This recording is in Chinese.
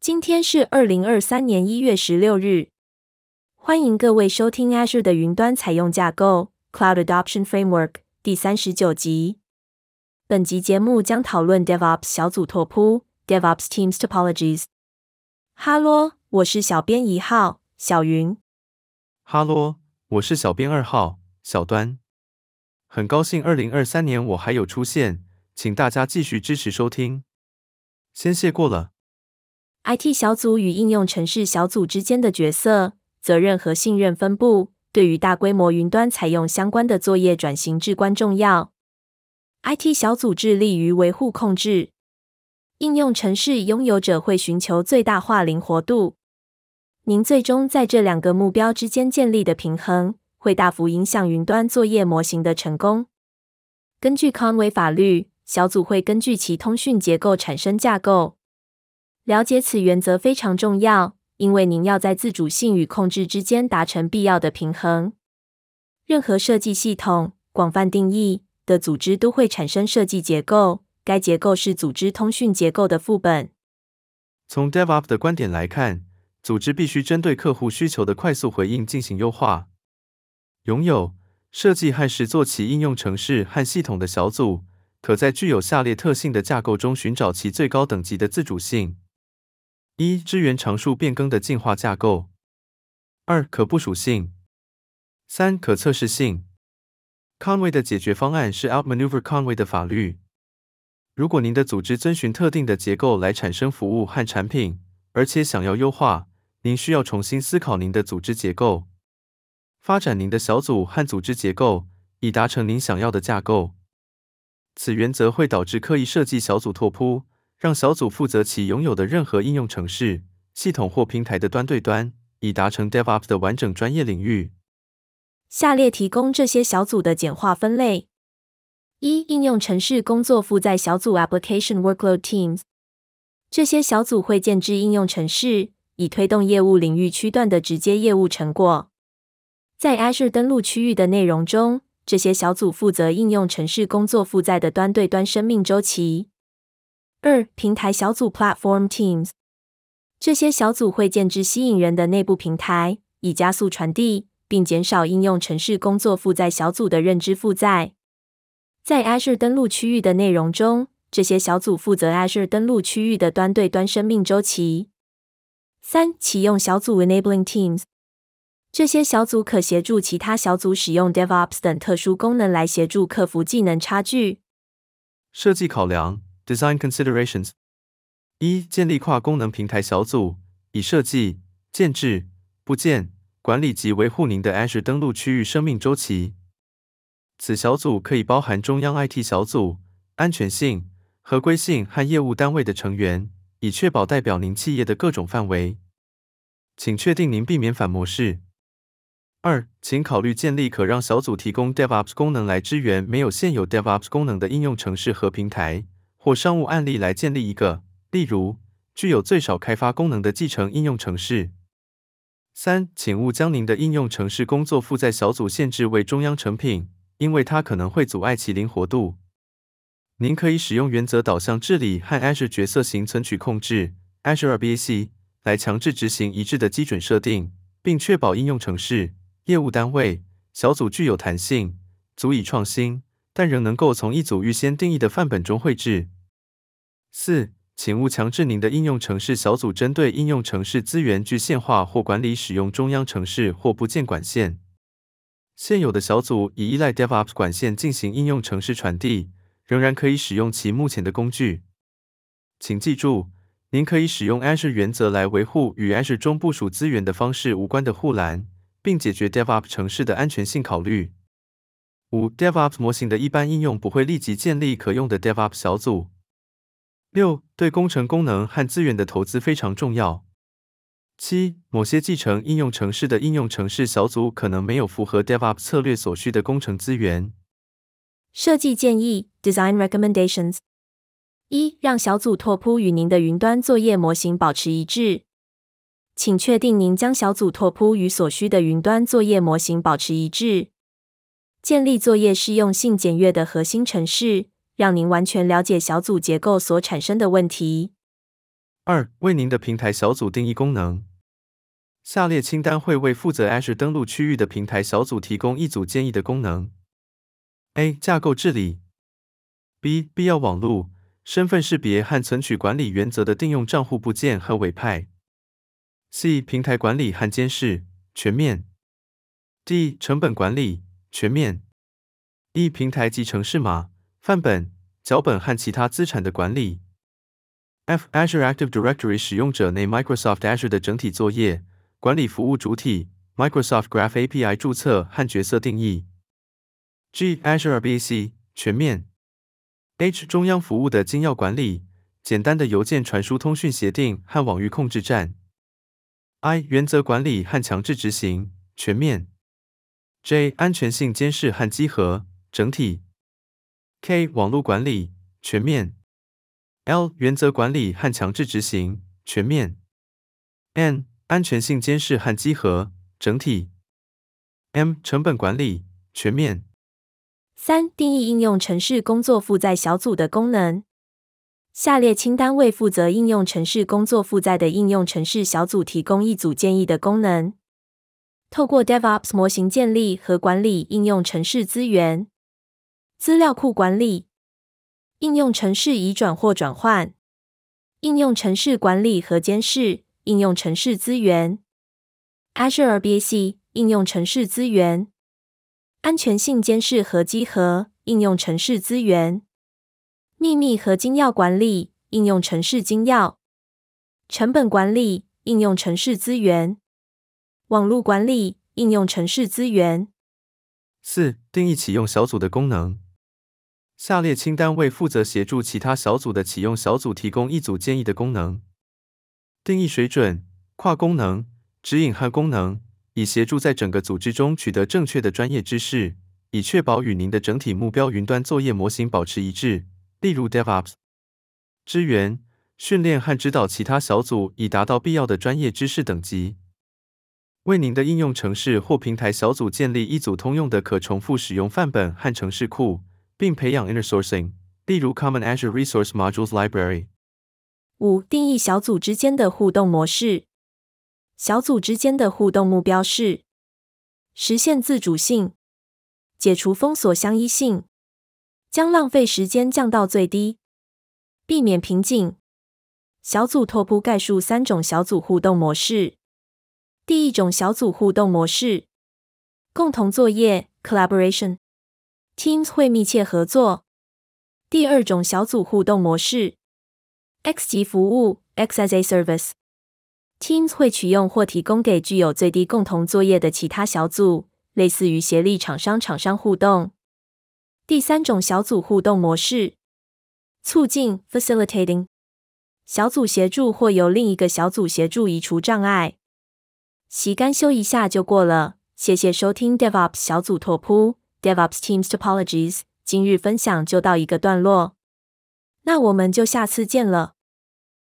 今天是二零二三年一月十六日。欢迎各位收听 Azure 的云端采用架构 Cloud Adoption Framework 第三十九集。本集节目将讨论 DevOps 小组拓扑 DevOps Teams Topologies。哈喽，我是小编一号小云。哈喽，我是小编二号小端。很高兴二零二三年我还有出现，请大家继续支持收听。先谢过了。IT 小组与应用程式小组之间的角色、责任和信任分布，对于大规模云端采用相关的作业转型至关重要。IT 小组致力于维护控制，应用程式拥有者会寻求最大化灵活度。您最终在这两个目标之间建立的平衡，会大幅影响云端作业模型的成功。根据康威法律，小组会根据其通讯结构产生架构。了解此原则非常重要，因为您要在自主性与控制之间达成必要的平衡。任何设计系统广泛定义的组织都会产生设计结构，该结构是组织通讯结构的副本。从 DevOps 的观点来看，组织必须针对客户需求的快速回应进行优化。拥有设计和实作其应用程式和系统的小组。可在具有下列特性的架构中寻找其最高等级的自主性：一、支援常数变更的进化架构；二、可部署性；三、可测试性。Conway 的解决方案是 Outmaneuver Conway 的法律。如果您的组织遵循特定的结构来产生服务和产品，而且想要优化，您需要重新思考您的组织结构，发展您的小组和组织结构，以达成您想要的架构。此原则会导致刻意设计小组拓扑，让小组负责其拥有的任何应用程式、系统或平台的端对端，以达成 DevOps 的完整专业领域。下列提供这些小组的简化分类：一、应用程式工作负载小组 （Application Workload Teams）。这些小组会建置应用程式，以推动业务领域区段的直接业务成果。在 Azure 登录区域的内容中，这些小组负责应用程式工作负载的端对端生命周期。二、平台小组 （Platform Teams）。这些小组会建置吸引人的内部平台，以加速传递，并减少应用程式工作负载小组的认知负载。在 Azure 登录区域的内容中，这些小组负责 Azure 登录区域的端对端生命周期。三、启用小组 （Enabling Teams）。这些小组可协助其他小组使用 DevOps 等特殊功能来协助克服技能差距。设计考量 （Design Considerations）：一、建立跨功能平台小组，以设计、建置、部件、管理及维护您的 Azure 登录区域生命周期。此小组可以包含中央 IT 小组、安全性、合规性和业务单位的成员，以确保代表您企业的各种范围。请确定您避免反模式。二，请考虑建立可让小组提供 DevOps 功能来支援没有现有 DevOps 功能的应用程式和平台，或商务案例来建立一个，例如，具有最少开发功能的继承应用程式。三，请勿将您的应用程式工作负载小组限制为中央成品，因为它可能会阻碍其灵活度。您可以使用原则导向治理和 Azure 角色型存取控制 Azure RBAC 来强制执行一致的基准设定，并确保应用程式。业务单位小组具有弹性，足以创新，但仍能够从一组预先定义的范本中绘制。四，请勿强制您的应用程式小组针对应用程式资源具现化或管理使用中央城市或部件管线。现有的小组已依赖 DevOps 管线进行应用程式传递，仍然可以使用其目前的工具。请记住，您可以使用 Azure 原则来维护与 Azure 中部署资源的方式无关的护栏。并解决 DevOps 城市的安全性考虑。五、DevOps 模型的一般应用不会立即建立可用的 DevOps 小组。六、对工程功能和资源的投资非常重要。七、某些继承应用城市的应用城市小组可能没有符合 DevOps 策略所需的工程资源。设计建议 （Design Recommendations）：一、让小组拓扑与您的云端作业模型保持一致。请确定您将小组拓扑与所需的云端作业模型保持一致。建立作业适用性检阅的核心程式，让您完全了解小组结构所产生的问题。二、为您的平台小组定义功能。下列清单会为负责 Azure 登录区域的平台小组提供一组建议的功能：A. 架构治理；B. 必要网路、身份识别和存取管理原则的定用账户部件和委派；C. 平台管理和监视全面；D. 成本管理全面；E. 平台及城市码、范本、脚本和其他资产的管理；F. Azure Active Directory 使用者内 Microsoft Azure 的整体作业。管理服务主体 Microsoft Graph API 注册和角色定义。G Azure RBC 全面。H 中央服务的精要管理，简单的邮件传输通讯协定和网域控制站。I 原则管理和强制执行全面。J 安全性监视和稽核整体。K 网络管理全面。L 原则管理和强制执行全面。N 安全性监视和稽核整体，M 成本管理全面。三、定义应用城市工作负载小组的功能。下列清单为负责应用城市工作负载的应用城市小组提供一组建议的功能：透过 DevOps 模型建立和管理应用程式资源、资料库管理、应用程式移转或转换、应用程式管理和监视。应用程式资源。Azure BAC 应用程式资源，安全性监视和稽核应用程式资源，秘密和精要管理应用程式精要，成本管理应用程式资源，网络管理应用程式资源。四、定义启用小组的功能。下列清单为负责协助其他小组的启用小组提供一组建议的功能。定义水准、跨功能、指引和功能，以协助在整个组织中取得正确的专业知识，以确保与您的整体目标云端作业模型保持一致。例如，DevOps 支援、训练和指导其他小组，以达到必要的专业知识等级。为您的应用程式或平台小组建立一组通用的可重复使用范本和程式库，并培养 inner sourcing，例如 Common Azure Resource Modules Library。五、定义小组之间的互动模式。小组之间的互动目标是实现自主性、解除封锁相依性、将浪费时间降到最低、避免瓶颈。小组拓扑概述三种小组互动模式。第一种小组互动模式：共同作业 （Collaboration），Teams 会密切合作。第二种小组互动模式。X 级服务 （X as a Service），Teams 会取用或提供给具有最低共同作业的其他小组，类似于协力厂商厂商互动。第三种小组互动模式，促进 （Facilitating），小组协助或由另一个小组协助移除障碍。习干修一下就过了，谢谢收听 DevOps 小组拓扑 （DevOps Teams Topologies）。今日分享就到一个段落。那我们就下次见了。